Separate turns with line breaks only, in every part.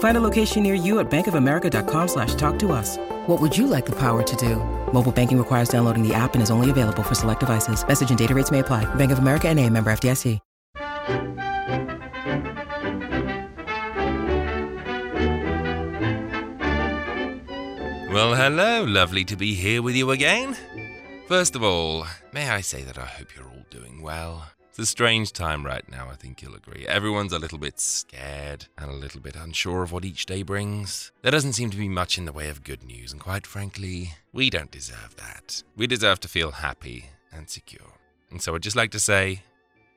Find a location near you at bankofamerica.com slash talk to us. What would you like the power to do? Mobile banking requires downloading the app and is only available for select devices. Message and data rates may apply. Bank of America and a member FDIC.
Well, hello, lovely to be here with you again. First of all, may I say that I hope you're all doing well. A strange time right now, I think you'll agree. Everyone's a little bit scared and a little bit unsure of what each day brings. There doesn't seem to be much in the way of good news, and quite frankly, we don't deserve that. We deserve to feel happy and secure. And so I'd just like to say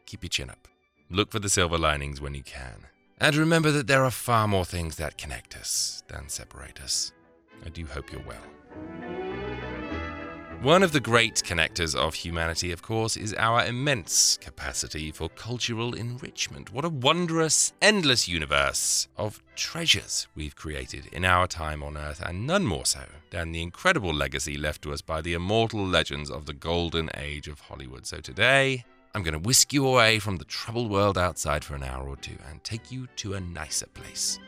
keep your chin up. Look for the silver linings when you can. And remember that there are far more things that connect us than separate us. I do hope you're well. One of the great connectors of humanity, of course, is our immense capacity for cultural enrichment. What a wondrous, endless universe of treasures we've created in our time on Earth, and none more so than the incredible legacy left to us by the immortal legends of the golden age of Hollywood. So today, I'm going to whisk you away from the troubled world outside for an hour or two and take you to a nicer place.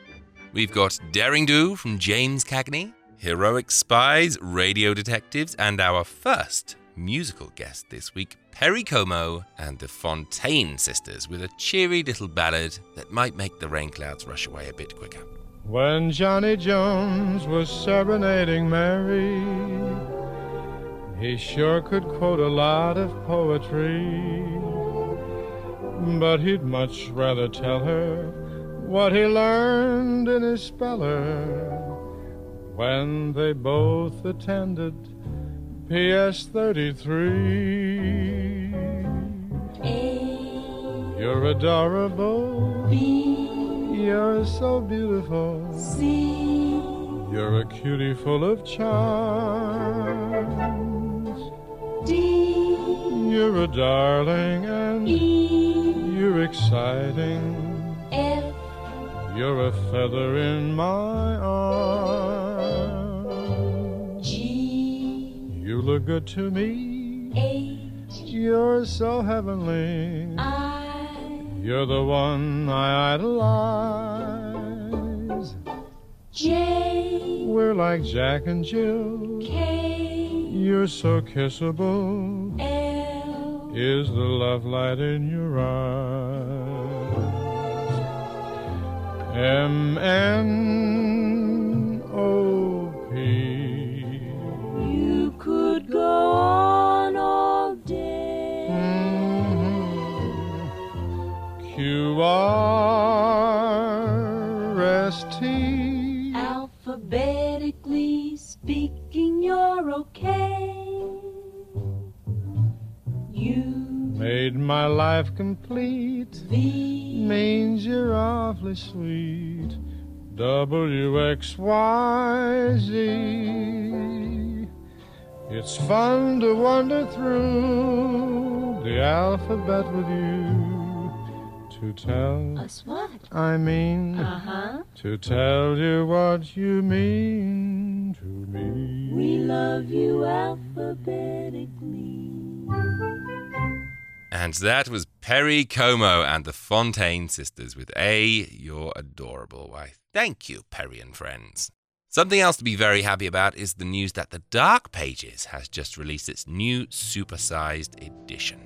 We've got Daring Do from James Cagney, Heroic Spies, Radio Detectives, and our first musical guest this week, Perry Como and the Fontane Sisters, with a cheery little ballad that might make the rain clouds rush away a bit quicker.
When Johnny Jones was serenading Mary, he sure could quote a lot of poetry. But he'd much rather tell her what he learned in his speller when they both attended PS 33.
A,
You're adorable.
B,
You're so beautiful.
C,
You're a cutie full of charms.
D,
You're a darling and
E,
you're exciting.
F,
You're a feather in my arms. You look good to me.
H,
You're so heavenly.
I,
You're the one I idolize.
J,
We're like Jack and Jill.
K,
You're so kissable.
L,
Is the love light in your eyes? M N complete.
V,
Means you're awfully sweet. W X Y Z. It's fun to wander through the alphabet with you. To tell,
us what?
I mean,
Uh huh.
to tell you what you mean to me.
We love you alphabetically.
And that was Perry Como and the Fontane Sisters with A. You're adorable. Why, thank you, Perry and friends. Something else to be very happy about is the news that the Dark Pages has just released its new supersized edition.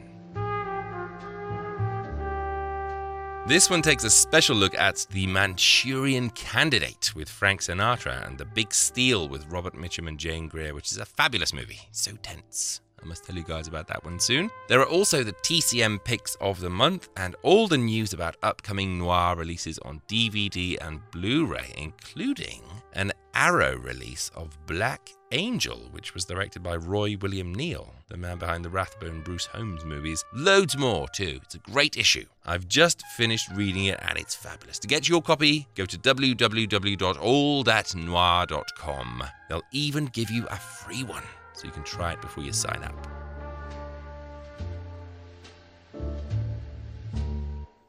This one takes a special look at The Manchurian Candidate with Frank Sinatra and The Big Steal with Robert Mitchum and Jane Greer, which is a fabulous movie. So tense. I must tell you guys about that one soon. There are also the TCM picks of the month and all the news about upcoming noir releases on DVD and Blu ray, including an Arrow release of Black Angel, which was directed by Roy William Neill, the man behind the Rathbone Bruce Holmes movies. Loads more, too. It's a great issue. I've just finished reading it and it's fabulous. To get your copy, go to www.allthatnoir.com. They'll even give you a free one so you can try it before you sign up.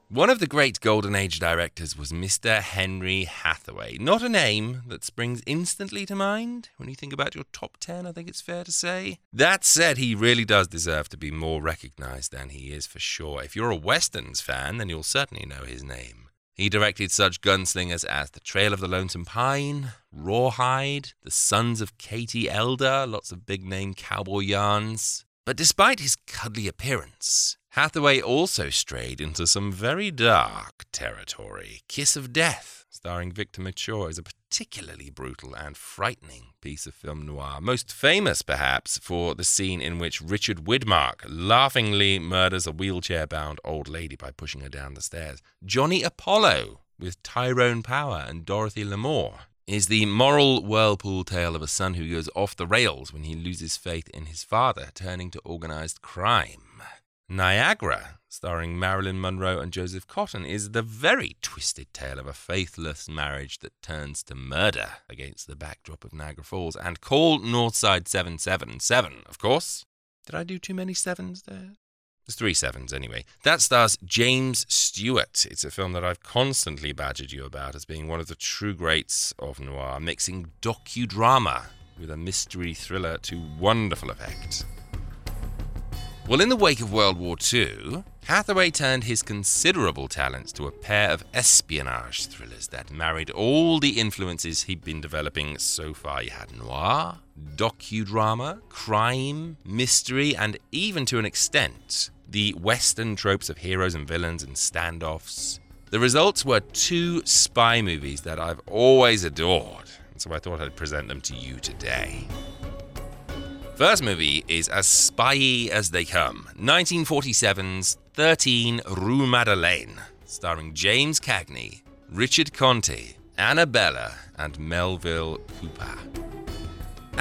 One of the great Golden Age directors was Mr. Henry Hathaway. Not a name that springs instantly to mind when you think about your top 10, I think it's fair to say. That said, he really does deserve to be more recognized than he is for sure. If you're a Westerns fan, then you'll certainly know his name. He directed such gunslingers as The Trail of the Lonesome Pine, Rawhide, The Sons of Katie Elder, lots of big name cowboy yarns. But despite his cuddly appearance, Hathaway also strayed into some very dark territory. Kiss of Death, starring Victor Mature, is a particularly brutal and frightening piece of film noir. Most famous, perhaps, for the scene in which Richard Widmark laughingly murders a wheelchair bound old lady by pushing her down the stairs. Johnny Apollo, with Tyrone Power and Dorothy Lamour, is the moral whirlpool tale of a son who goes off the rails when he loses faith in his father, turning to organized crime. Niagara, starring Marilyn Monroe and Joseph Cotten, is the very twisted tale of a faithless marriage that turns to murder against the backdrop of Niagara Falls. And Call Northside 777, of course. Did I do too many sevens there? There's three sevens anyway. That stars James Stewart. It's a film that I've constantly badgered you about as being one of the true greats of noir, mixing docudrama with a mystery thriller to wonderful effect. Well, in the wake of World War II, Hathaway turned his considerable talents to a pair of espionage thrillers that married all the influences he'd been developing so far. You had noir, docudrama, crime, mystery, and even to an extent, the Western tropes of heroes and villains and standoffs. The results were two spy movies that I've always adored, and so I thought I'd present them to you today. First movie is As Spy as They Come, 1947's 13 Rue Madeleine, starring James Cagney, Richard Conte, Annabella, and Melville Cooper.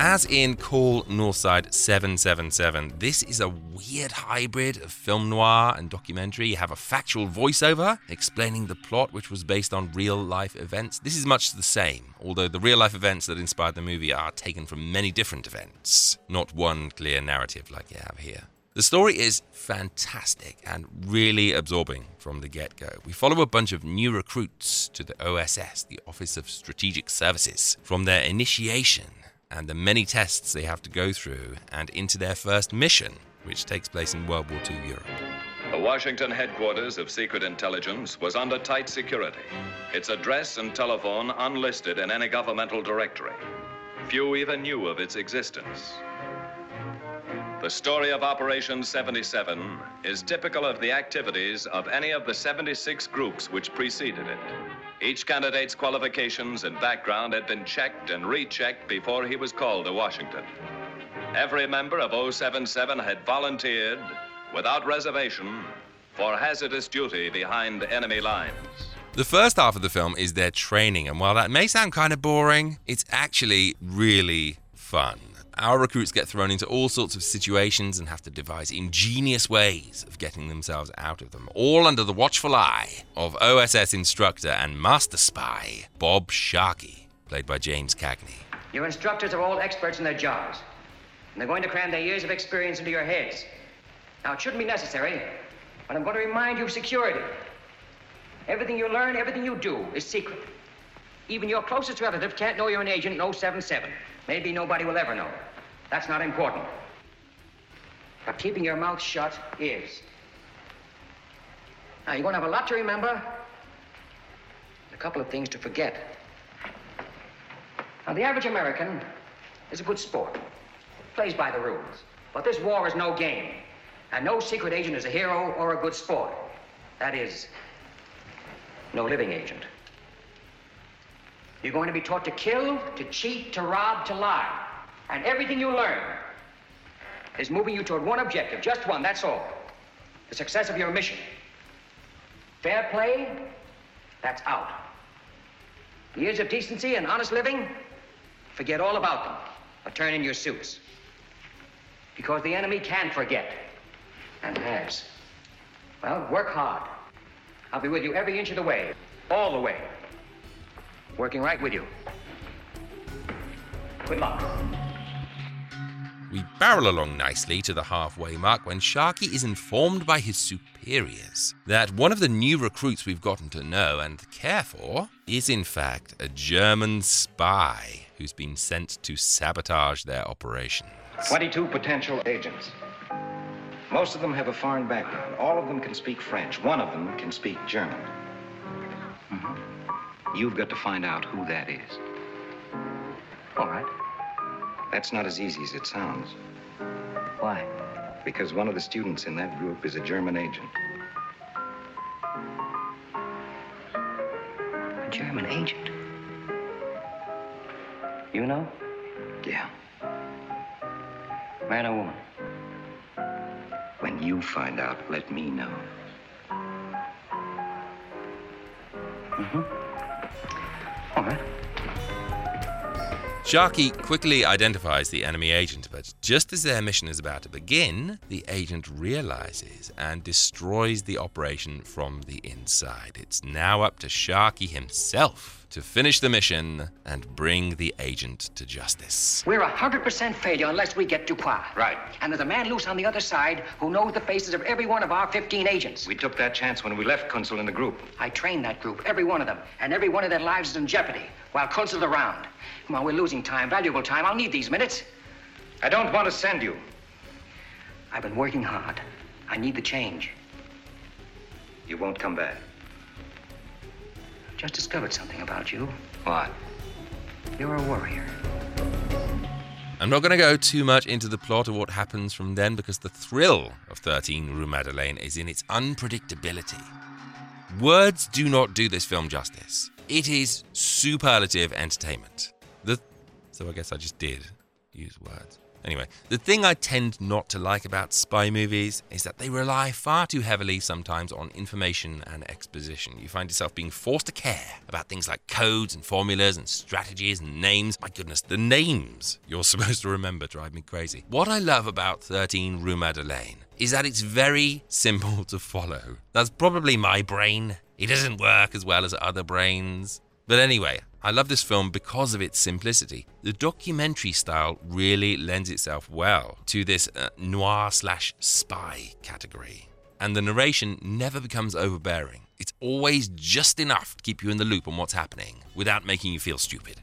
As in Call Northside 777, this is a weird hybrid of film noir and documentary. You have a factual voiceover explaining the plot, which was based on real life events. This is much the same, although the real life events that inspired the movie are taken from many different events, not one clear narrative like you have here. The story is fantastic and really absorbing from the get go. We follow a bunch of new recruits to the OSS, the Office of Strategic Services, from their initiation and the many tests they have to go through and into their first mission, which takes place in World War II Europe.
The Washington headquarters of Secret Intelligence was under tight security, its address and telephone unlisted in any governmental directory. Few even knew of its existence. The story of Operation 77 is typical of the activities of any of the 76 groups which preceded it. Each candidate's qualifications and background had been checked and rechecked before he was called to Washington. Every member of 077 had volunteered, without reservation, for hazardous duty behind enemy lines.
The first half of the film is their training, and while that may sound kind of boring, it's actually really fun. Our recruits get thrown into all sorts of situations and have to devise ingenious ways of getting themselves out of them, all under the watchful eye of OSS instructor and master spy Bob Sharkey, played by James Cagney.
Your instructors are all experts in their jobs, and they're going to cram their years of experience into your heads. Now, it shouldn't be necessary, but I'm going to remind you of security. Everything you learn, everything you do is secret. Even your closest relative can't know you're an agent in 077. Maybe nobody will ever know. That's not important. But keeping your mouth shut is. Now, you're going to have a lot to remember, and a couple of things to forget. Now, the average American is a good sport, plays by the rules. But this war is no game, and no secret agent is a hero or a good sport. That is, no living agent. You're going to be taught to kill, to cheat, to rob, to lie. And everything you learn is moving you toward one objective, just one, that's all. The success of your mission. Fair play, that's out. Years of decency and honest living, forget all about them, but turn in your suits. Because the enemy can forget, and has. Well, work hard. I'll be with you every inch of the way, all the way. Working right with you. Good luck.
We barrel along nicely to the halfway mark when Sharkey is informed by his superiors that one of the new recruits we've gotten to know and care for is, in fact, a German spy who's been sent to sabotage their operations.
22 potential agents. Most of them have a foreign background. All of them can speak French. One of them can speak German. Mhm. You've got to find out who that is. All right. That's not as easy as it sounds. Why? Because one of the students in that group is a German agent.
A German agent. You know?
Yeah.
Man or woman?
When you find out, let me know. Mm-hmm.
All right.
Sharkey quickly identifies the enemy agent, but just as their mission is about to begin, the agent realizes and destroys the operation from the inside. It's now up to Sharkey himself to finish the mission and bring the agent to justice.
We're a 100% failure unless we get Dupois.
Right.
And there's a man loose on the other side who knows the faces of every one of our 15 agents.
We took that chance when we left Kunzel in the group.
I trained that group, every one of them, and every one of their lives is in jeopardy while Kunzel's around. Come on, we're losing time, valuable time. I'll need these minutes.
I don't want to send you.
I've been working hard. I need the change.
You won't come back.
I Just discovered something about you.
What?
You're a warrior.
I'm not going to go too much into the plot of what happens from then because the thrill of 13 Rue Madeleine is in its unpredictability. Words do not do this film justice. It is superlative entertainment. So I guess I just did use words. Anyway, the thing I tend not to like about spy movies is that they rely far too heavily sometimes on information and exposition. You find yourself being forced to care about things like codes and formulas and strategies and names. My goodness, the names you're supposed to remember drive me crazy. What I love about 13 Rue Madeleine is that it's very simple to follow. That's probably my brain. It doesn't work as well as other brains. But anyway, I love this film because of its simplicity. The documentary style really lends itself well to this uh, noir slash spy category. And the narration never becomes overbearing. It's always just enough to keep you in the loop on what's happening without making you feel stupid.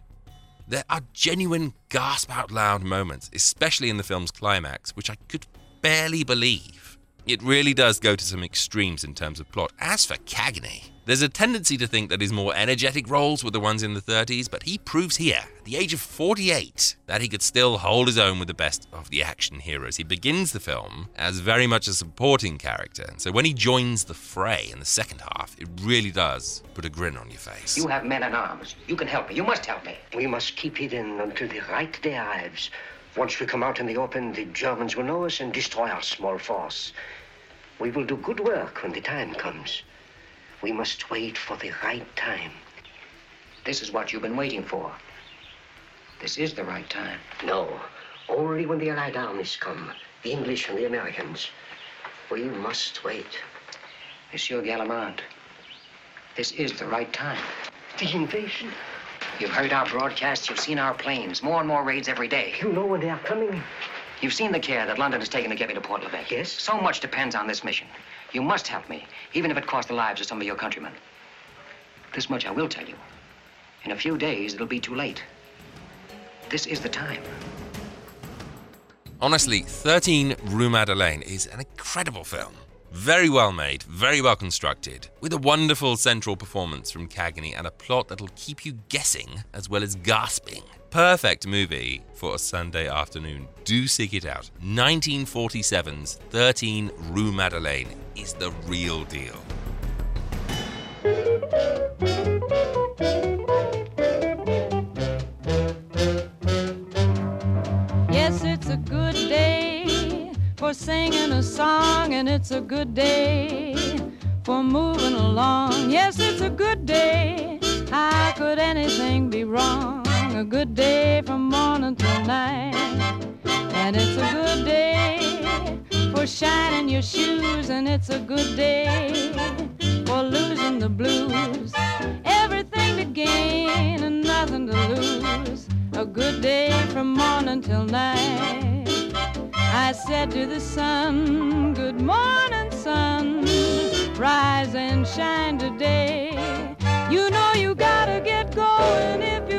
There are genuine gasp out loud moments, especially in the film's climax, which I could barely believe. It really does go to some extremes in terms of plot. As for Cagney, there's a tendency to think that his more energetic roles were the ones in the 30s, but he proves here, at the age of 48, that he could still hold his own with the best of the action heroes. He begins the film as very much a supporting character, and so when he joins the fray in the second half, it really does put a grin on your face.
You have men at arms. You can help me. You must help me.
We must keep hidden until the right day arrives. Once we come out in the open, the Germans will know us and destroy our small force. We will do good work when the time comes. We must wait for the right time.
This is what you've been waiting for. This is the right time.
No, only when the Allied armies come, the English and the Americans. We must wait.
Monsieur Gallimard, this is the right time.
The invasion?
You've heard our broadcasts, you've seen our planes, more and more raids every day.
You know when they are coming?
You've seen the care that London has taken to get me to Port Levesque.
Yes.
So much depends on this mission. You must help me, even if it costs the lives of some of your countrymen. This much I will tell you. In a few days, it'll be too late. This is the time.
Honestly, 13 Rue Madeleine is an incredible film. Very well made, very well constructed, with a wonderful central performance from Cagney and a plot that'll keep you guessing as well as gasping. Perfect movie for a Sunday afternoon. Do seek it out. 1947's 13 Rue Madeleine is the real deal.
Yes, it's a good day for singing a song, and it's a good day for moving along. Yes, it's a good day. How could anything be wrong? A good day from morning till night. And it's a good day shining your shoes, and it's a good day for losing the blues. Everything to gain and nothing to lose. A good day from morning till night. I said to the sun, Good morning, sun. Rise and shine today. You know you gotta get going if you're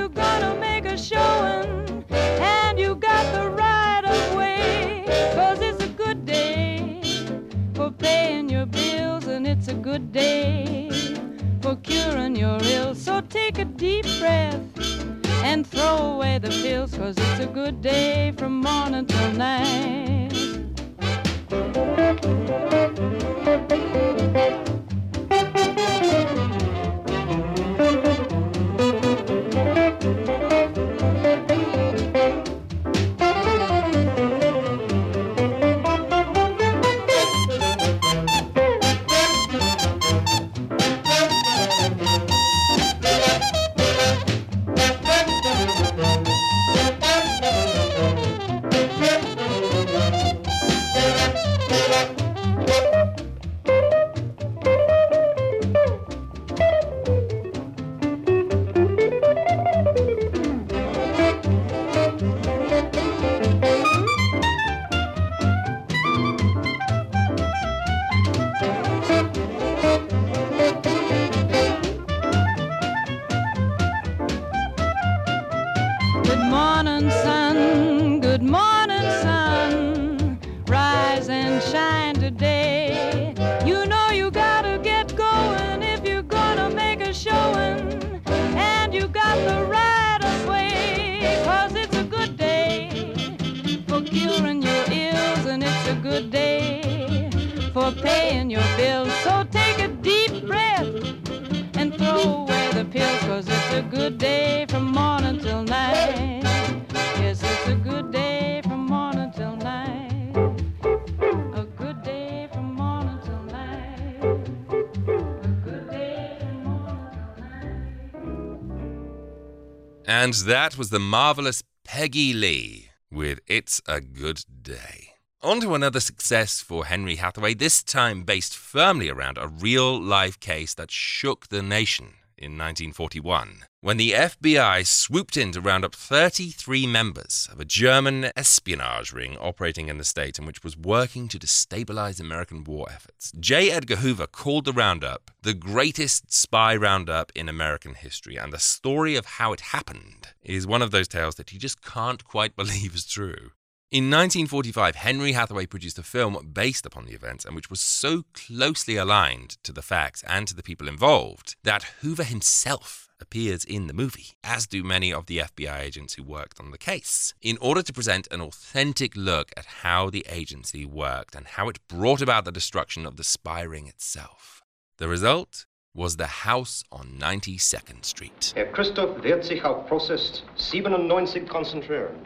day for curing your ills. So take a deep breath and throw away the pills, cause it's a good day from morning till night.
And that was the marvelous Peggy Lee with It's a Good Day. On to another success for Henry Hathaway, this time based firmly around a real life case that shook the nation in 1941, when the FBI swooped in to round up 33 members of a German espionage ring operating in the state and which was working to destabilize American war efforts. J. Edgar Hoover called the roundup the greatest spy roundup in American history, and the story of how it happened is one of those tales that you just can't quite believe is true. In 1945, Henry Hathaway produced a film based upon the events and which was so closely aligned to the facts and to the people involved that Hoover himself appears in the movie, as do many of the FBI agents who worked on the case, in order to present an authentic look at how the agency worked and how it brought about the destruction of the spy ring itself. The result was the house on 92nd Street.
Herr Christoph wird sich auf Prozess 97 konzentrieren.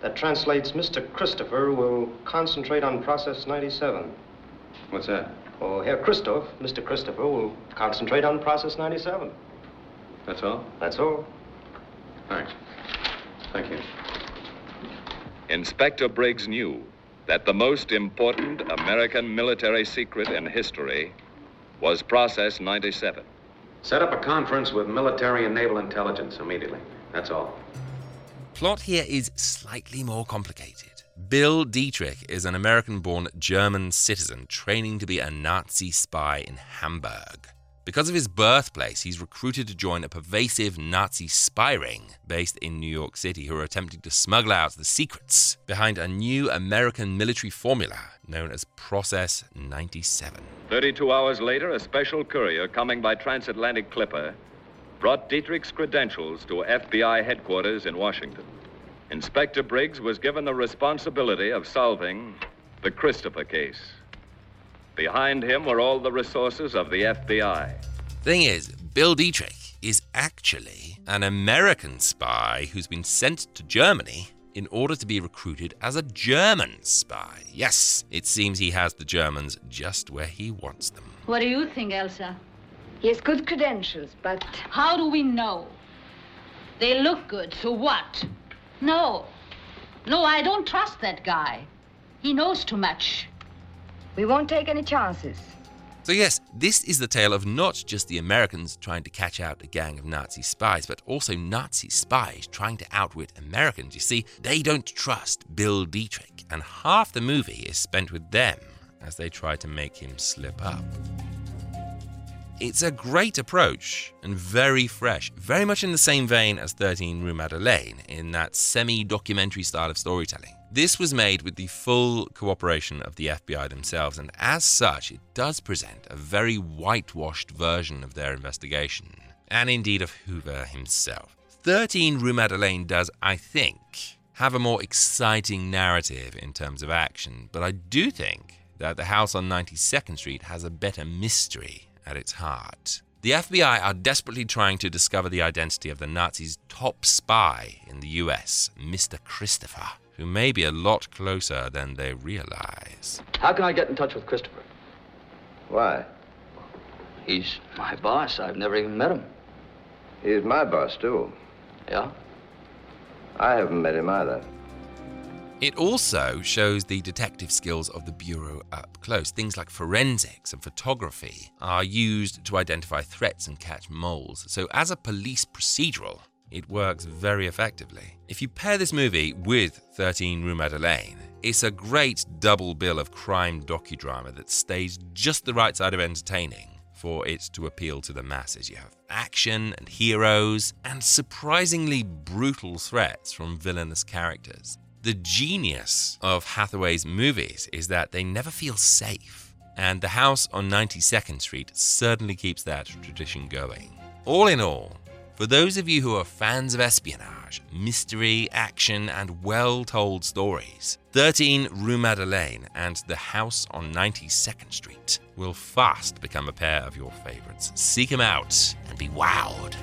That translates Mr. Christopher will concentrate on process 97.
What's that?
Oh, Herr Christoph, Mr. Christopher will concentrate on process 97.
That's all?
That's all.
Thanks. Thank you.
Inspector Briggs knew that the most important American military secret in history was Process 97.
Set up a conference with military and naval intelligence immediately. That's all.
Plot here is slightly more complicated. Bill Dietrich is an American born German citizen training to be a Nazi spy in Hamburg. Because of his birthplace, he's recruited to join a pervasive Nazi spy ring based in New York City who are attempting to smuggle out the secrets behind a new American military formula known as Process 97.
32 hours later, a special courier coming by transatlantic clipper brought Dietrich's credentials to FBI headquarters in Washington. Inspector Briggs was given the responsibility of solving the Christopher case. Behind him were all the resources of the FBI.
Thing is, Bill Dietrich is actually an American spy who's been sent to Germany in order to be recruited as a German spy. Yes, it seems he has the Germans just where he wants them.
What do you think, Elsa?
He has good credentials, but
How do we know? They look good, so what? No. No, I don't trust that guy. He knows too much.
We won't take any chances.
So, yes, this is the tale of not just the Americans trying to catch out a gang of Nazi spies, but also Nazi spies trying to outwit Americans. You see, they don't trust Bill Dietrich, and half the movie is spent with them as they try to make him slip up. It's a great approach and very fresh, very much in the same vein as 13 Rue Madeleine in that semi documentary style of storytelling. This was made with the full cooperation of the FBI themselves, and as such, it does present a very whitewashed version of their investigation, and indeed of Hoover himself. 13 Rue Madeleine does, I think, have a more exciting narrative in terms of action, but I do think that the house on 92nd Street has a better mystery at its heart. The FBI are desperately trying to discover the identity of the Nazis' top spy in the US, Mr. Christopher, who may be a lot closer than they realize.
How can I get in touch with Christopher?
Why?
He's my boss. I've never even met him.
He's my boss, too.
Yeah?
I haven't met him either.
It also shows the detective skills of the Bureau up close. Things like forensics and photography are used to identify threats and catch moles. So, as a police procedural, it works very effectively. If you pair this movie with 13 Rue Madeleine, it's a great double bill of crime docudrama that stays just the right side of entertaining for it to appeal to the masses. You have action and heroes, and surprisingly brutal threats from villainous characters. The genius of Hathaway's movies is that they never feel safe, and The House on 92nd Street certainly keeps that tradition going. All in all, for those of you who are fans of espionage, mystery, action, and well told stories, 13 Rue Madeleine and The House on 92nd Street will fast become a pair of your favorites. Seek them out and be wowed.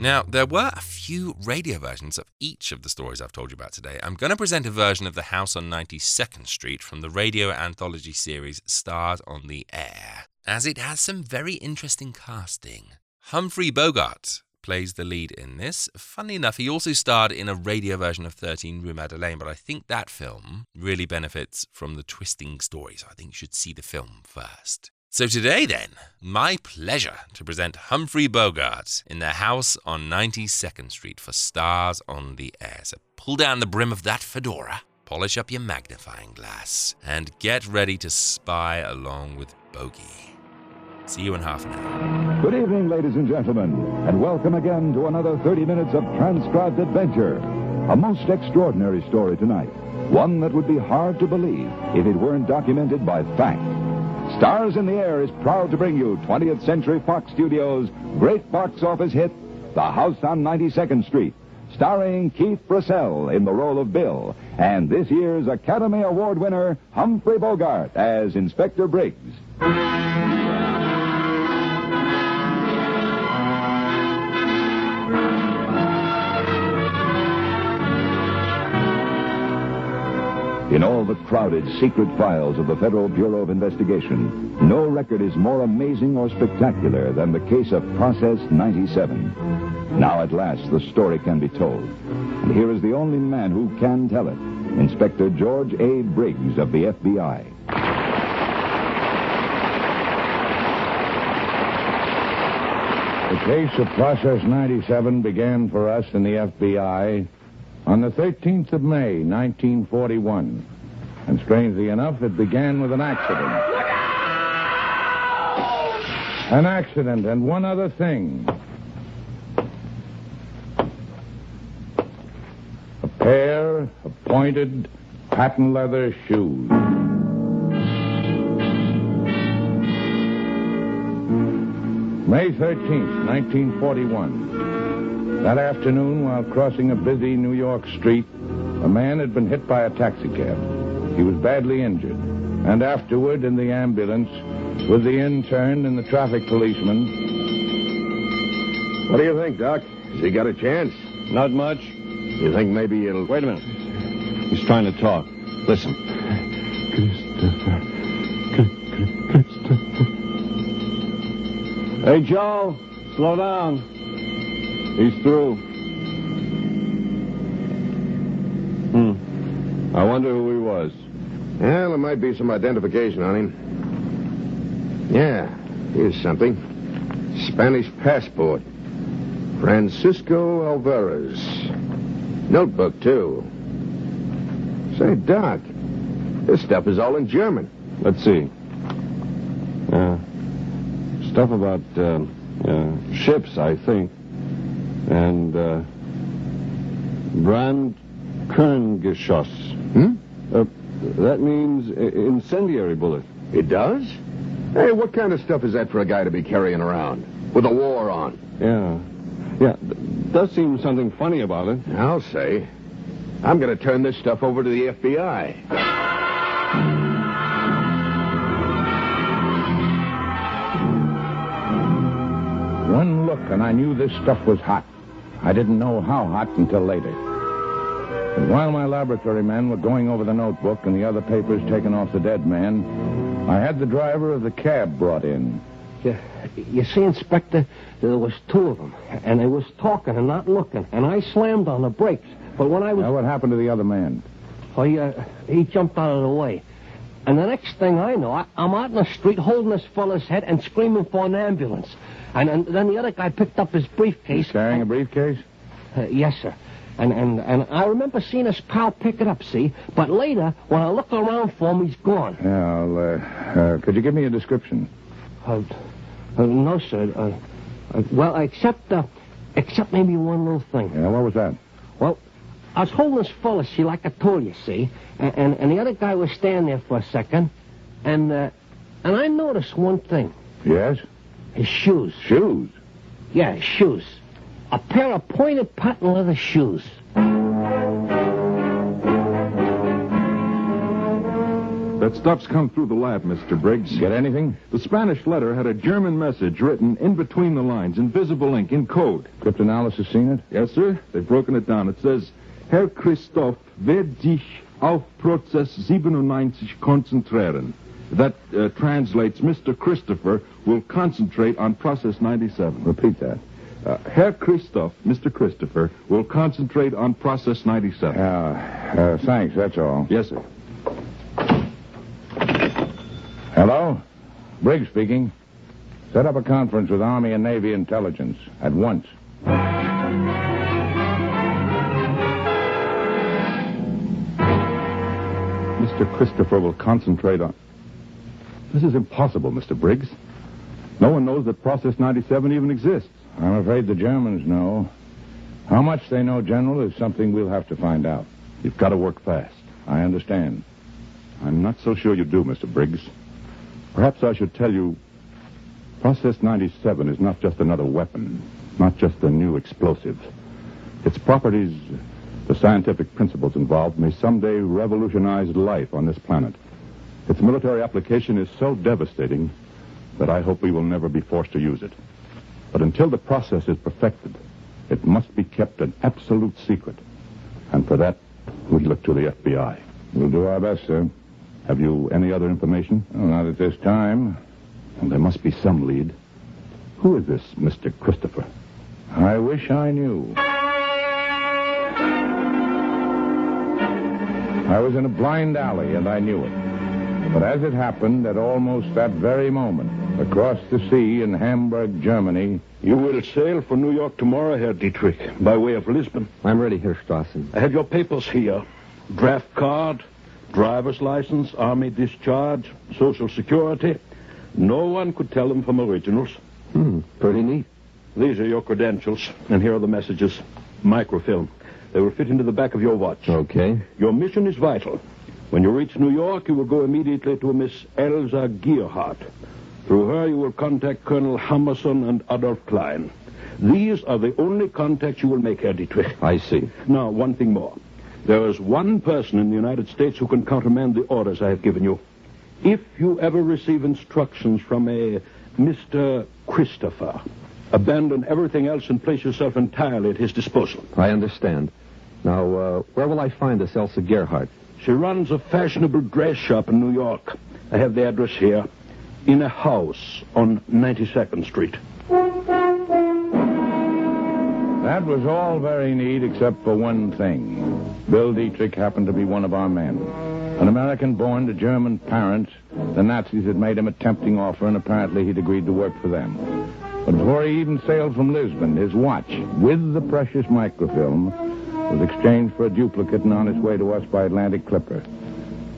Now, there were a few radio versions of each of the stories I've told you about today. I'm going to present a version of The House on 92nd Street from the radio anthology series Stars on the Air, as it has some very interesting casting. Humphrey Bogart plays the lead in this. Funny enough, he also starred in a radio version of 13 Rue Madeleine, but I think that film really benefits from the twisting story, so I think you should see the film first. So today, then, my pleasure to present Humphrey Bogart in the house on 92nd Street for Stars on the Air. So pull down the brim of that fedora, polish up your magnifying glass, and get ready to spy along with Bogey. See you in half an hour.
Good evening, ladies and gentlemen, and welcome again to another 30 minutes of transcribed adventure. A most extraordinary story tonight. One that would be hard to believe if it weren't documented by fact. Stars in the Air is proud to bring you 20th Century Fox Studios' great box office hit, The House on 92nd Street, starring Keith Purcell in the role of Bill, and this year's Academy Award winner, Humphrey Bogart, as Inspector Briggs. In all the crowded secret files of the Federal Bureau of Investigation, no record is more amazing or spectacular than the case of Process 97. Now at last the story can be told. And here is the only man who can tell it, Inspector George A. Briggs of the FBI.
The case of Process 97 began for us in the FBI on the 13th of May, 1941. And strangely enough, it began with an accident. An accident and one other thing. A pair of pointed patent leather shoes. May 13th, 1941. That afternoon, while crossing a busy New York street, a man had been hit by a taxicab. He was badly injured. And afterward, in the ambulance, with the intern and the traffic policeman.
What do you think, Doc? Has he got a chance?
Not much.
You think maybe it'll.
Wait a minute. He's trying to talk. Listen.
Christopher. Christopher.
Hey, Joe, slow down. He's through.
Hmm.
I wonder who he was.
Well, there might be some identification on him. Yeah, here's something. Spanish passport. Francisco Alvarez. Notebook, too. Say, Doc, this stuff is all in German.
Let's see. Uh, stuff about uh, uh, ships, I think. And uh, Brand Kerngeschoss.
Hmm?
Uh, that means incendiary bullet.
It does? Hey, what kind of stuff is that for a guy to be carrying around? With a war on?
Yeah. Yeah, th- does seem something funny about it.
I'll say. I'm going to turn this stuff over to the FBI.
One look, and I knew this stuff was hot. I didn't know how hot until later. And while my laboratory men were going over the notebook and the other papers taken off the dead man, I had the driver of the cab brought in.
You, you see, Inspector, there was two of them, and they was talking and not looking, and I slammed on the brakes. But when I was...
Now, what happened to the other man?
Oh, he, uh, he jumped out of the way. And the next thing I know, I, I'm out in the street holding this fella's head and screaming for an ambulance. And, and then the other guy picked up his briefcase.
Carrying a briefcase?
Uh, yes, sir. And, and, and I remember seeing his pal pick it up, see? But later, when I look around for him, he's gone.
Yeah, I'll, uh, uh, could you give me a description?
Uh, uh, no, sir. Uh, uh, well, except, uh, except maybe one little thing.
Yeah, what was that?
Well, I was holding this fella, see, like I told you, see? And, and, and the other guy was standing there for a second, and, uh, and I noticed one thing.
Yes?
His shoes.
Shoes?
Yeah, his shoes. A pair of pointed patent leather shoes.
That stuff's come through the lab, Mr. Briggs.
Get anything?
The Spanish letter had a German message written in between the lines, invisible ink, in code.
Cryptanalysis seen it?
Yes, sir. They've broken it down. It says, Herr Christoph wird sich auf Prozess 97 konzentrieren. That uh, translates, Mr. Christopher will concentrate on process 97.
Repeat that.
Uh, Herr Christoph, Mr. Christopher, will concentrate on process 97.
Uh, uh, thanks, that's all.
Yes, sir.
Hello? Briggs speaking. Set up a conference with Army and Navy intelligence at once.
Mr. Christopher will concentrate on. This is impossible, Mr. Briggs. No one knows that Process 97 even exists.
I'm afraid the Germans know. How much they know, General, is something we'll have to find out.
You've got to work fast.
I understand.
I'm not so sure you do, Mr. Briggs. Perhaps I should tell you Process 97 is not just another weapon, not just a new explosive. Its properties, the scientific principles involved, may someday revolutionize life on this planet. Its military application is so devastating that I hope we will never be forced to use it. But until the process is perfected, it must be kept an absolute secret. And for that, we look to the FBI.
We'll do our best, sir.
Have you any other information?
Well, not at this time.
Well, there must be some lead. Who is this Mr. Christopher?
I wish I knew. I was in a blind alley, and I knew it. But as it happened, at almost that very moment, across the sea in Hamburg, Germany,
You will sail for New York tomorrow, Herr Dietrich, by way of Lisbon.
I'm ready, Herr Strassen.
I have your papers here. Draft card, driver's license, army discharge, social security. No one could tell them from originals.
Hmm, pretty neat.
These are your credentials, and here are the messages. Microfilm. They will fit into the back of your watch.
Okay.
Your mission is vital. When you reach New York, you will go immediately to Miss Elsa Gearhart. Through her, you will contact Colonel Hammerson and Adolf Klein. These are the only contacts you will make, Herr Dietrich.
I see.
Now, one thing more. There is one person in the United States who can countermand the orders I have given you. If you ever receive instructions from a Mr. Christopher, abandon everything else and place yourself entirely at his disposal.
I understand. Now, uh, where will I find this Elsa Gerhardt?
She runs a fashionable dress shop in New York. I have the address here. In a house on 92nd Street.
That was all very neat except for one thing. Bill Dietrich happened to be one of our men. An American born to German parents, the Nazis had made him a tempting offer, and apparently he'd agreed to work for them. But before he even sailed from Lisbon, his watch, with the precious microfilm, was exchanged for a duplicate and on its way to us by Atlantic Clipper.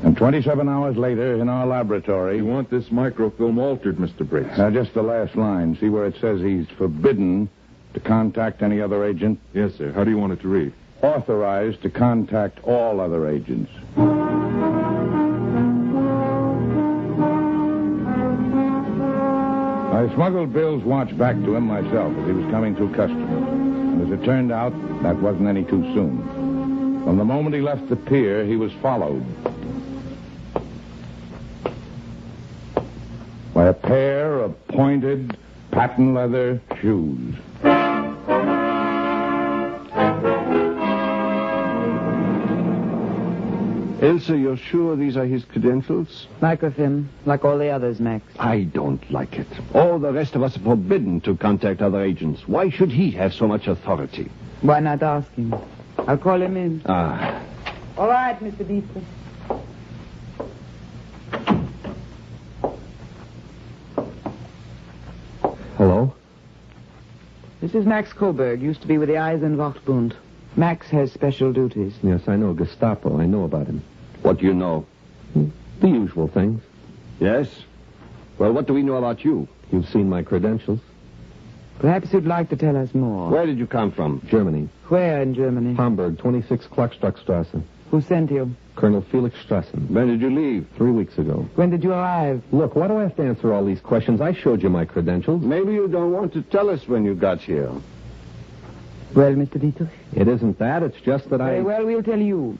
And 27 hours later, in our laboratory...
You want this microfilm altered, Mr. Briggs?
Now, just the last line. See where it says he's forbidden to contact any other agent?
Yes, sir. How do you want it to read?
Authorized to contact all other agents. I smuggled Bill's watch back to him myself as he was coming through customs. As it turned out, that wasn't any too soon. From the moment he left the pier, he was followed by a pair of pointed patent leather shoes.
Elsa, you're sure these are his credentials?
Microfilm, like all the others, Max.
I don't like it. All the rest of us are forbidden to contact other agents. Why should he have so much authority?
Why not ask him? I'll call him in.
Ah.
All right, Mr. Beetle.
Hello?
This is Max Coburg, used to be with the Eisenwachtbund. Max has special duties.
Yes, I know. Gestapo. I know about him. What do you know? Hmm? The usual things. Yes? Well, what do we know about you? You've seen my credentials.
Perhaps you'd like to tell us more.
Where did you come from? Germany.
Where in Germany?
Hamburg, 26 Klockstockstrasse.
Who sent you?
Colonel Felix Strassen. When did you leave? Three weeks ago.
When did you arrive?
Look, why do I have to answer all these questions? I showed you my credentials. Maybe you don't want to tell us when you got here.
Well, Mr. Dietrich?
It isn't that. It's just that
Very
I...
well, we'll tell you.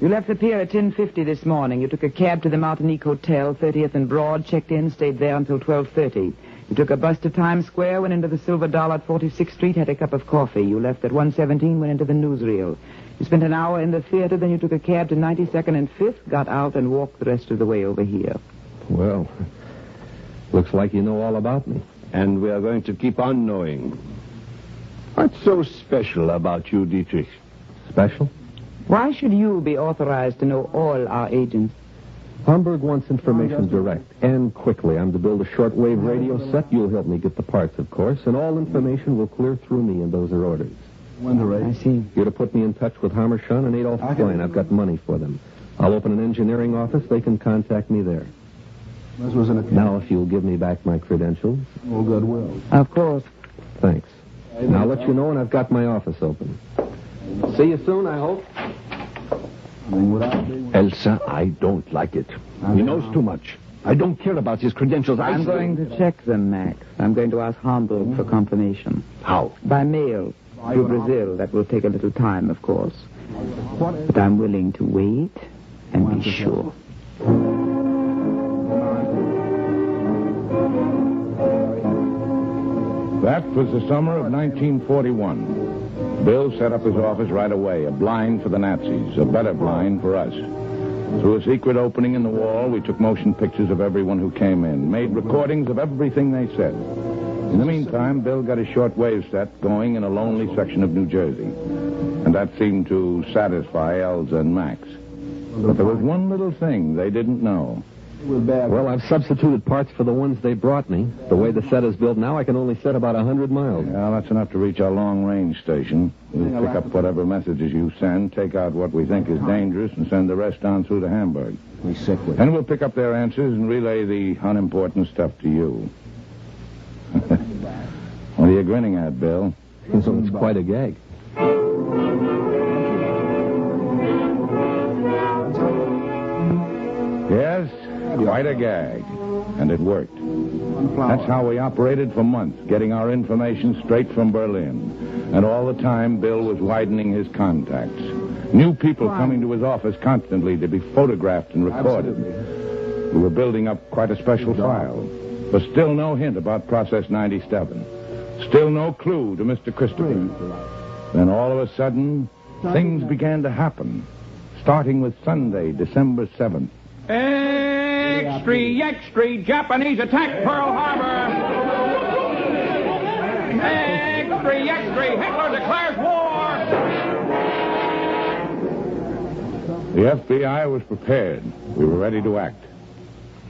You left the pier at 10.50 this morning. You took a cab to the Martinique Hotel, 30th and Broad, checked in, stayed there until 12.30. You took a bus to Times Square, went into the Silver Dollar at 46th Street, had a cup of coffee. You left at 1.17, went into the newsreel. You spent an hour in the theater, then you took a cab to 92nd and 5th, got out, and walked the rest of the way over here.
Well, looks like you know all about me. And we are going to keep on knowing. What's so special about you, Dietrich? Special?
Why should you be authorized to know all our agents?
Hamburg wants information direct and quickly. I'm to build a shortwave radio set. You'll help me get the parts, of course, and all information will clear through me, and those are orders.
Wonder I see.
You're to put me in touch with Hammersohn and Adolf Klein. I've got money for them. I'll open an engineering office. They can contact me there. Now, if you'll give me back my credentials.
Oh, good will.
Of course.
Thanks. And I'll let you know when I've got my office open. See you soon, I hope. Elsa, I don't like it. He knows too much. I don't care about his credentials. I
I'm going to check them, Max. I'm going to ask Hamburg for mm-hmm. confirmation.
How?
By mail. To Brazil. That will take a little time, of course. But I'm willing to wait and be sure.
That was the summer of 1941. Bill set up his office right away, a blind for the Nazis, a better blind for us. Through a secret opening in the wall, we took motion pictures of everyone who came in, made recordings of everything they said. In the meantime, Bill got a shortwave set going in a lonely section of New Jersey. And that seemed to satisfy Elsa and Max. But there was one little thing they didn't know.
Well, I've substituted parts for the ones they brought me. The way the set is built now, I can only set about a 100 miles.
Yeah, that's enough to reach our long-range station. We'll pick up whatever messages you send, take out what we think is dangerous, and send the rest on through to Hamburg.
We sick with
And we'll pick up their answers and relay the unimportant stuff to you. what are you grinning at, Bill?
So it's quite a gag.
Yes, quite a gag. And it worked. That's how we operated for months, getting our information straight from Berlin. And all the time, Bill was widening his contacts. New people coming to his office constantly to be photographed and recorded. We were building up quite a special file. But still no hint about Process 97. Still no clue to Mr. Christopher. Then all of a sudden, things began to happen. Starting with Sunday, December 7th.
Extra, extra, Japanese attack Pearl Harbor. Extra, extra, Hitler declares war.
The FBI was prepared. We were ready to act.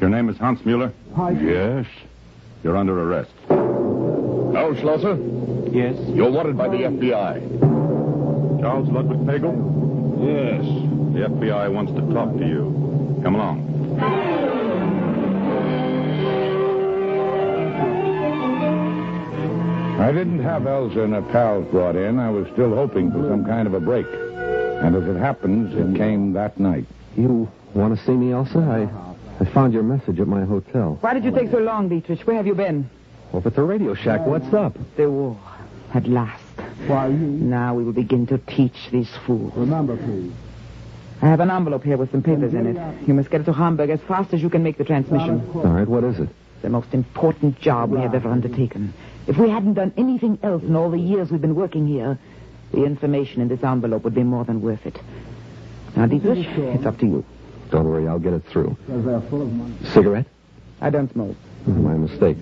Your name is Hans Mueller? Yes. You're under arrest.
Now, Schlosser?
Yes?
You're wanted by the FBI.
Charles Ludwig Pagel? Yes. The FBI wants to talk to you. Come along. I didn't have Elsa and her pals brought in. I was still hoping for some kind of a break. And as it happens, it came that night.
You want to see me, Elsa? I, I found your message at my hotel.
Why did you take so long, Dietrich? Where have you been?
Over at the Radio Shack. What's up?
The war. At last.
Why, you...
Now we will begin to teach these fools.
Remember, please.
I have an envelope here with some papers in it. You must get it to Hamburg as fast as you can make the transmission.
All right, what is it?
The most important job we have ever undertaken. If we hadn't done anything else in all the years we've been working here, the information in this envelope would be more than worth it. Now, Dietrich, it's up to you.
Don't worry, I'll get it through.
Because they're full of money.
Cigarette?
I don't smoke.
My mistake.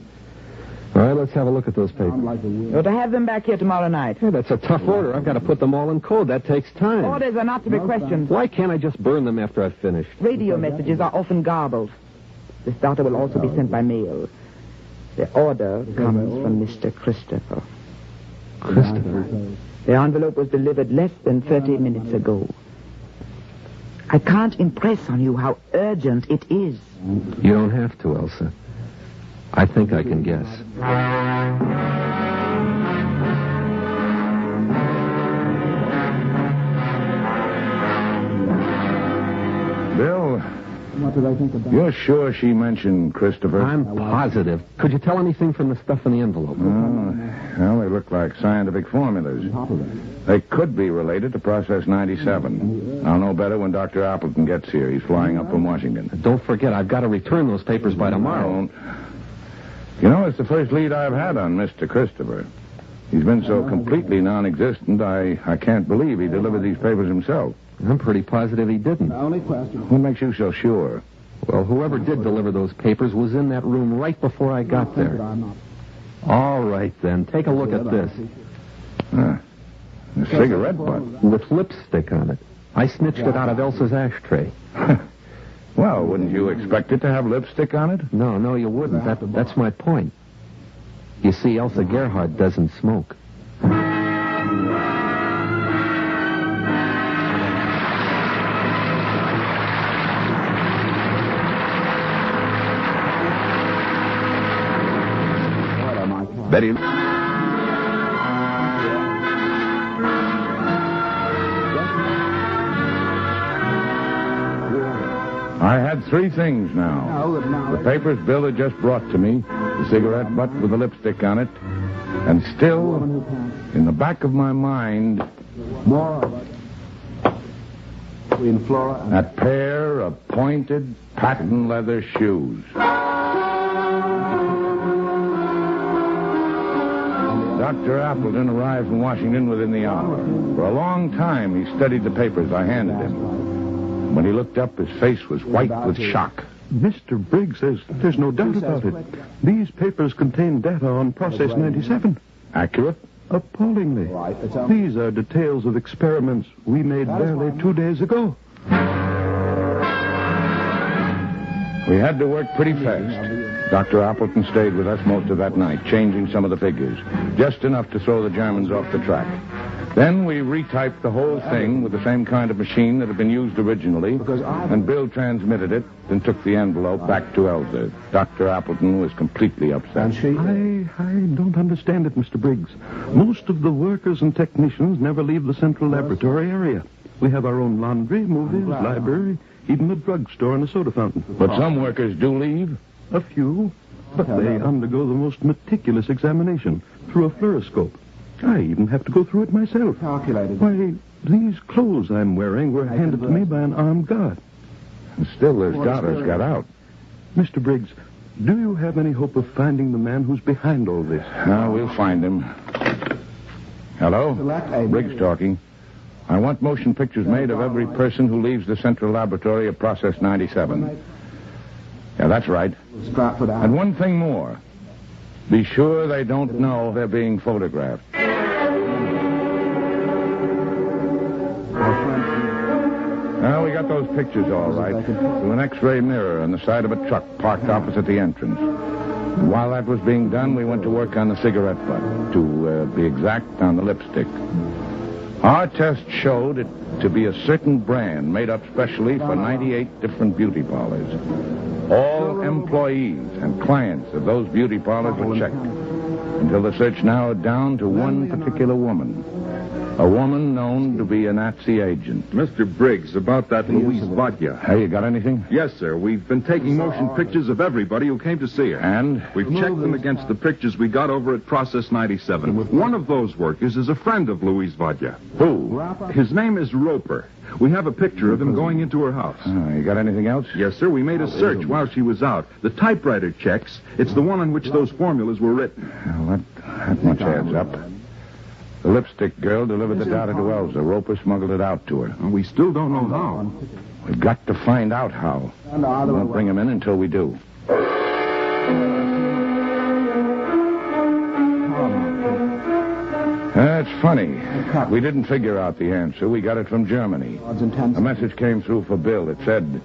All right, let's have a look at those papers.
Like the wheel.
You're to have them back here tomorrow night.
Hey, that's a tough order. I've got to put them all in code. That takes time.
Orders are not to be questioned.
Why can't I just burn them after I've finished?
Radio messages are often garbled. This data will also be sent by mail. The order comes from Mr. Christopher.
Christopher?
The envelope was delivered less than 30 minutes ago. I can't impress on you how urgent it is.
You don't have to, Elsa. I think I can guess.
Bill,
What did I think about?
you're sure she mentioned Christopher?
I'm positive. Could you tell anything from the stuff in the envelope?
Oh, well, they look like scientific formulas. They could be related to Process 97. I'll know better when Dr. Appleton gets here. He's flying up from Washington.
Don't forget, I've got to return those papers by tomorrow.
Won't. You know, it's the first lead I've had on Mr. Christopher. He's been so oh. completely non-existent, I, I can't believe he delivered these papers himself.
I'm pretty positive he didn't.
The only question.
What makes you so sure?
Well, whoever did deliver those papers was in that room right before I got there.
I'm not.
All right, then. Take a look at this.
Huh. A cigarette butt.
With lipstick on it. I snitched it out of Elsa's ashtray.
Well, wouldn't you expect it to have lipstick on it?
No, no, you wouldn't. That, that's my point. You see, Elsa Gerhardt doesn't smoke.
What am I?
Betty. I had three things now.
No, but now.
The papers Bill had just brought to me, the cigarette butt with the lipstick on it, and still, in the back of my mind,
More it. Flora
that pair of pointed patent leather shoes. Dr. Appleton arrived from Washington within the hour. For a long time, he studied the papers I handed him. When he looked up, his face was white with shock.
Mr. Briggs, there's, there's no doubt about it. These papers contain data on Process 97.
Accurate?
Appallingly.
Right.
These are details of experiments we made barely two days ago.
We had to work pretty fast. Dr. Appleton stayed with us most of that night, changing some of the figures, just enough to throw the Germans off the track. Then we retyped the whole thing with the same kind of machine that had been used originally, and Bill transmitted it, then took the envelope back to Elsa. Dr. Appleton was completely upset.
She.
I, I don't understand it, Mr. Briggs. Most of the workers and technicians never leave the central laboratory area. We have our own laundry, movies, library, even a drugstore and a soda fountain.
But some workers do leave.
A few, but they undergo the most meticulous examination through a fluoroscope. I even have to go through it myself.
Calculated.
Why, these clothes I'm wearing were handed to me by an armed guard.
And still those daughters got out.
Mr. Briggs, do you have any hope of finding the man who's behind all this?
Now, we'll find him. Hello? Briggs talking. I want motion pictures made of every person who leaves the central laboratory of Process 97. Yeah, that's right. And one thing more. Be sure they don't know they're being photographed. We got those pictures all right. Through an X-ray mirror on the side of a truck parked opposite the entrance. And while that was being done, we went to work on the cigarette butt. To uh, be exact, on the lipstick. Our test showed it to be a certain brand made up specially for 98 different beauty parlors. All employees and clients of those beauty parlors were checked until the search narrowed down to one particular woman. A woman known to be a Nazi agent.
Mr. Briggs, about that Louise Vodya.
Hey, you got anything?
Yes, sir. We've been taking motion pictures of everybody who came to see her.
And?
We've checked them against the pictures we got over at Process 97. One of those workers is a friend of Louise Vodya.
Who?
His name is Roper. We have a picture of him going into her house.
Oh, you got anything else?
Yes, sir. We made a oh, search while she was out. The typewriter checks. It's the one on which those formulas were written.
Well, that, that much adds up. The lipstick girl delivered the data to Elsa. Roper smuggled it out to her.
We still don't know how.
We've got to find out how. We won't bring him in until we do. That's funny. We didn't figure out the answer. We got it from Germany. A message came through for Bill. It said,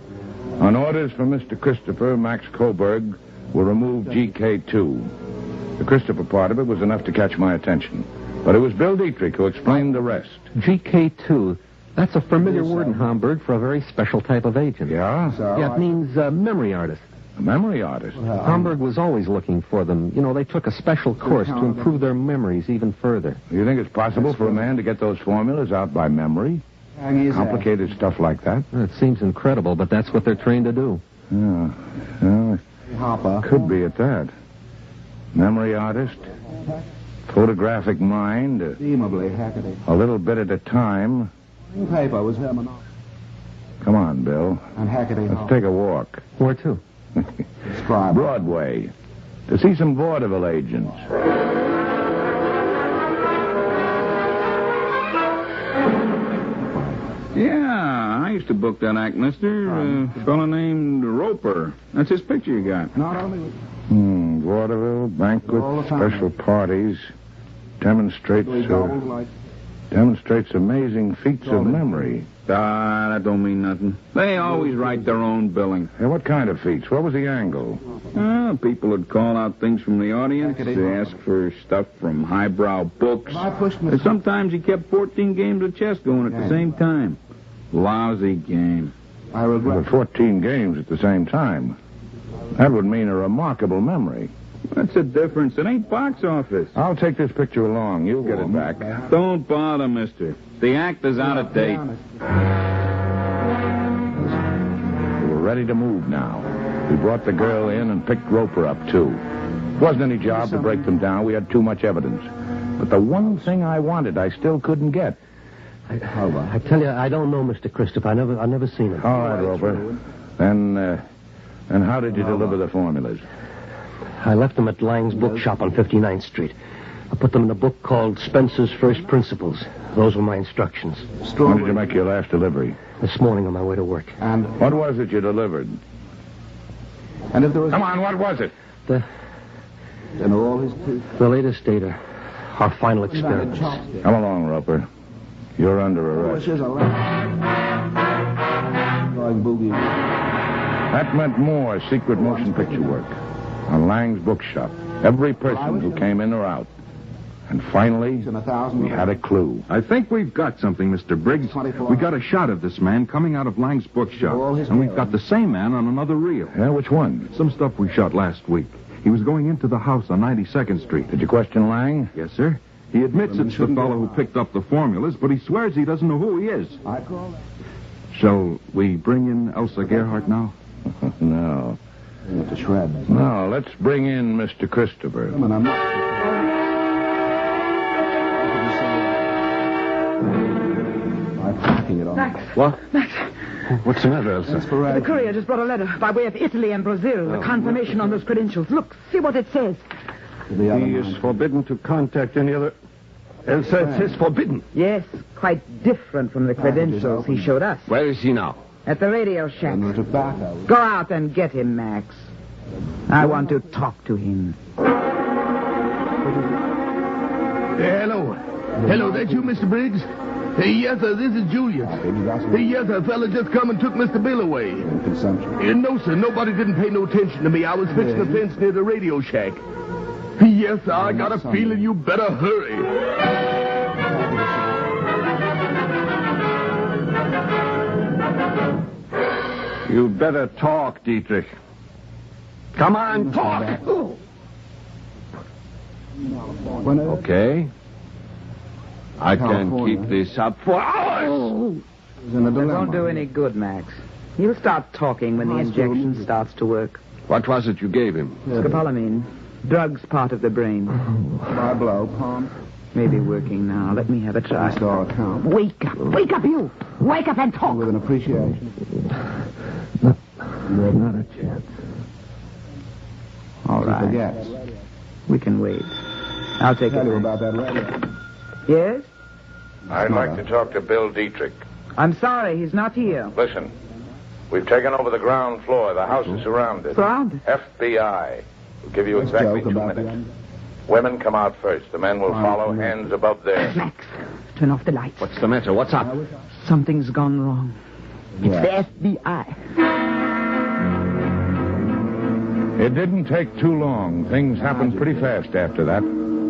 on orders from Mr. Christopher, Max Coburg will remove GK2. The Christopher part of it was enough to catch my attention. But it was Bill Dietrich who explained the rest.
GK2. That's a familiar word in Hamburg for a very special type of agent.
Yeah?
Yeah, it means uh, memory artist.
A memory artist?
Hamburg was always looking for them. You know, they took a special course to improve their memories even further.
You think it's possible for a man to get those formulas out by memory? Complicated stuff like that?
It seems incredible, but that's what they're trained to do.
Yeah. Well, could be at that. Memory artist, photographic mind, uh, a little bit at a time.
Paper was him
Come on, Bill.
and Hackerty.
Let's take a walk.
Where to?
Broadway. To see some vaudeville agents.
Yeah, I used to book that act, mister. A fella named Roper. That's his picture you got.
Not only
Hmm, vaudeville, banquets,
the time.
special parties. Demonstrates, uh, demonstrates amazing feats of memory.
Ah, that don't mean nothing. They always write their own billing.
Hey, what kind of feats? What was the angle?
Ah, people would call out things from the audience. They ask for stuff from highbrow books. And sometimes he kept 14 games of chess going at the same time. Lousy game.
I
There were 14 games at the same time. That would mean a remarkable memory.
What's the difference? It ain't box office.
I'll take this picture along. You'll get it back.
Don't bother, mister. The act is out of date.
We were ready to move now. We brought the girl in and picked Roper up, too. It wasn't any job to break them down. We had too much evidence. But the one thing I wanted, I still couldn't get.
I, I tell you, I don't know, Mr. Christopher. I never, I never seen him.
All right, Roper. Then, uh, then how did you deliver the formulas?
I left them at Lang's bookshop on 59th Street. I put them in a book called Spencer's First Principles. Those were my instructions.
When did you make your last delivery?
This morning on my way to work.
And
What was it you delivered?
and if there was
Come on, what was it?
The,
and all his teeth.
the latest data. Our final experiments.
Come along, Roper. You're under oh, arrest.
Which is a Going boogie.
That meant more secret motion picture work on Lang's bookshop. Every person who came in or out. And finally, we had a clue.
I think we've got something, Mr. Briggs. We got a shot of this man coming out of Lang's bookshop. And we've got the same man on another reel.
Yeah, which one?
Some stuff we shot last week. He was going into the house on 92nd Street.
Did you question Lang?
Yes, sir. He admits it's the fellow who picked up the formulas, but he swears he doesn't know who he is.
I call that.
Shall we bring in Elsa Gerhardt now?
no.
To shreds.
No, let's bring in Mr. Christopher.
And I'm not. Packing it on.
Max.
What?
Max,
What's the matter, Elsa?
the courier just brought a letter by way of Italy and Brazil.
Oh.
A confirmation on those credentials. Look, see what it says.
The other
He is forbidden to contact any other. Elsa, it says forbidden.
Yes, quite different from the credentials he showed us.
Where is he now?
At the radio shack.
And tobacco.
Go out and get him, Max. I want to talk to him.
hello. Hello, that you, Mr. Briggs?
Hey, yes, sir, this is Julius. Hey, yes, sir, fella just come and took Mr. Bill away.
Consumption.
Eh, no, sir, nobody didn't pay no attention to me. I was fixing the fence near the radio shack. Yes, sir, I got a feeling you better hurry.
You'd better talk, Dietrich. Come on, talk. Okay. I can keep this up for hours.
It won't do any good, Max. He'll start talking when the injection starts to work.
What was it you gave him?
Scopolamine. Drugs part of the brain.
By blow, palm.
Maybe working now. Let me have a try.
Star account.
Wake up. Wake up, you. Wake up and talk.
With an appreciation.
Not a chance.
All
He
right.
forgets.
We can wait. I'll take
Tell
it.
you about that radio.
Yes?
I'd like to talk to Bill Dietrich.
I'm sorry, he's not here.
Listen, we've taken over the ground floor. The house is surrounded.
Surrounded?
FBI. We'll give you exactly two minutes. Women come out first. The men will follow, hands above their...
Max, turn off the lights.
What's the matter? What's up?
Something's gone wrong. It's the FBI.
It didn't take too long. Things happened pretty fast after that.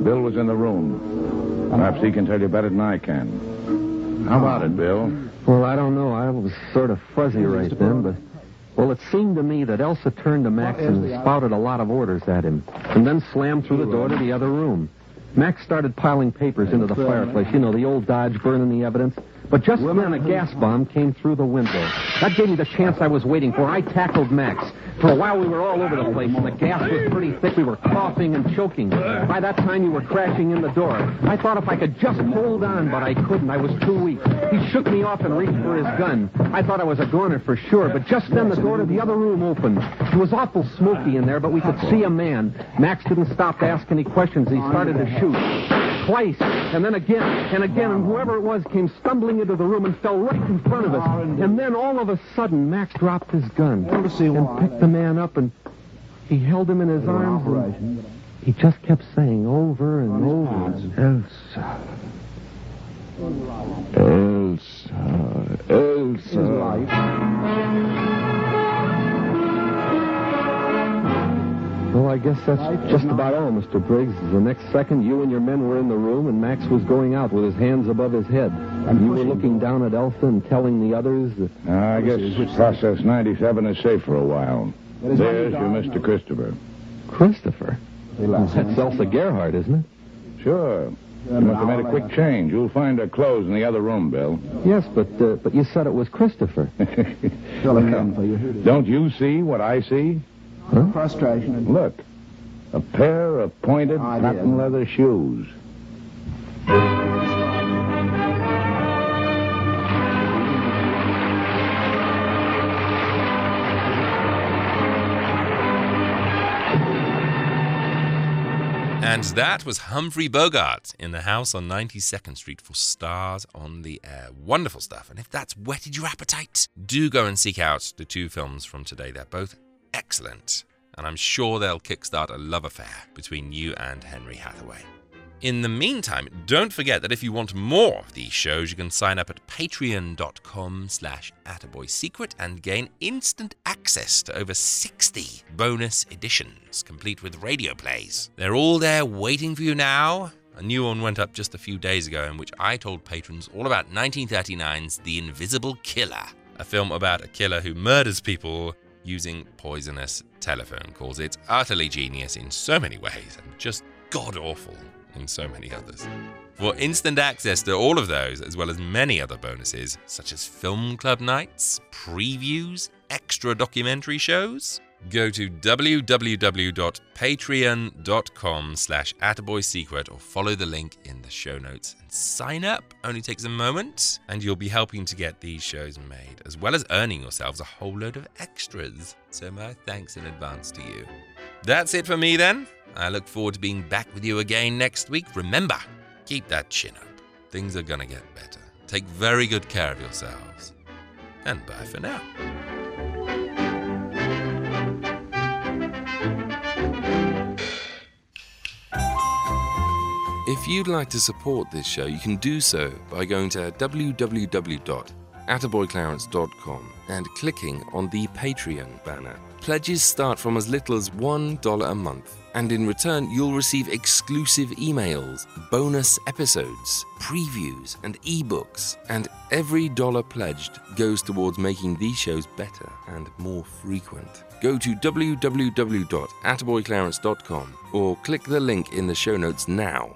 Bill was in the room. Perhaps he can tell you better than I can. How about it, Bill?
Well, I don't know. I was sort of fuzzy right then, but. Well, it seemed to me that Elsa turned to Max and spouted a lot of orders at him, and then slammed through the door to the other room. Max started piling papers into the fireplace, you know, the old Dodge burning the evidence. But just then, a gas bomb came through the window. That gave me the chance I was waiting for. I tackled Max. For a while, we were all over the place, and the gas was pretty thick. We were coughing and choking. By that time, you were crashing in the door. I thought if I could just hold on, but I couldn't. I was too weak. He shook me off and reached for his gun. I thought I was a goner for sure, but just then the door to the other room opened. It was awful smoky in there, but we could see a man. Max didn't stop to ask any questions. He started to shoot. Twice, and then again, and again, and whoever it was came stumbling into the room and fell right in front of us. And then all of a sudden, Max dropped his gun and picked the man up, and he held him in his arms. And he just kept saying over and over, Elsa. Elsa, Elsa. Well, I guess that's just about all, Mr. Briggs. The next second, you and your men were in the room, and Max was going out with his hands above his head. And you were looking down at Elsa and telling the others that...
I guess Process 97 is safe for a while. There's your Mr. Christopher.
Christopher? That's Elsa Gerhardt, isn't it?
Sure. You must have made a quick change. You'll find her clothes in the other room, Bill.
Yes, but uh, but you said it was Christopher.
Don't you see what I see?
Frustration.
Look, a pair of pointed patent leather shoes.
And that was Humphrey Bogart in the house on 92nd Street for Stars on the Air. Wonderful stuff. And if that's whetted your appetite, do go and seek out the two films from today. They're both excellent. And I'm sure they'll kickstart a love affair between you and Henry Hathaway. In the meantime, don't forget that if you want more of these shows, you can sign up at patreon.com slash attaboysecret and gain instant access to over 60 bonus editions, complete with radio plays. They're all there waiting for you now. A new one went up just a few days ago in which I told patrons all about 1939's The Invisible Killer, a film about a killer who murders people using poisonous telephone calls. It's utterly genius in so many ways and just god awful in so many others. For instant access to all of those, as well as many other bonuses, such as film club nights, previews, extra documentary shows, go to www.patreon.com slash attaboysecret or follow the link in the show notes and sign up. Only takes a moment, and you'll be helping to get these shows made, as well as earning yourselves a whole load of extras. So my thanks in advance to you. That's it for me then. I look forward to being back with you again next week. Remember, keep that chin up. Things are gonna get better. Take very good care of yourselves. And bye for now. If you'd like to support this show, you can do so by going to www.attaboyclarence.com and clicking on the Patreon banner. Pledges start from as little as $1 a month, and in return, you'll receive exclusive emails, bonus episodes, previews, and ebooks. And every dollar pledged goes towards making these shows better and more frequent. Go to www.attaboyclarence.com or click the link in the show notes now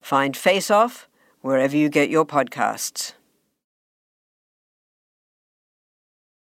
Find Face Off wherever you get your podcasts.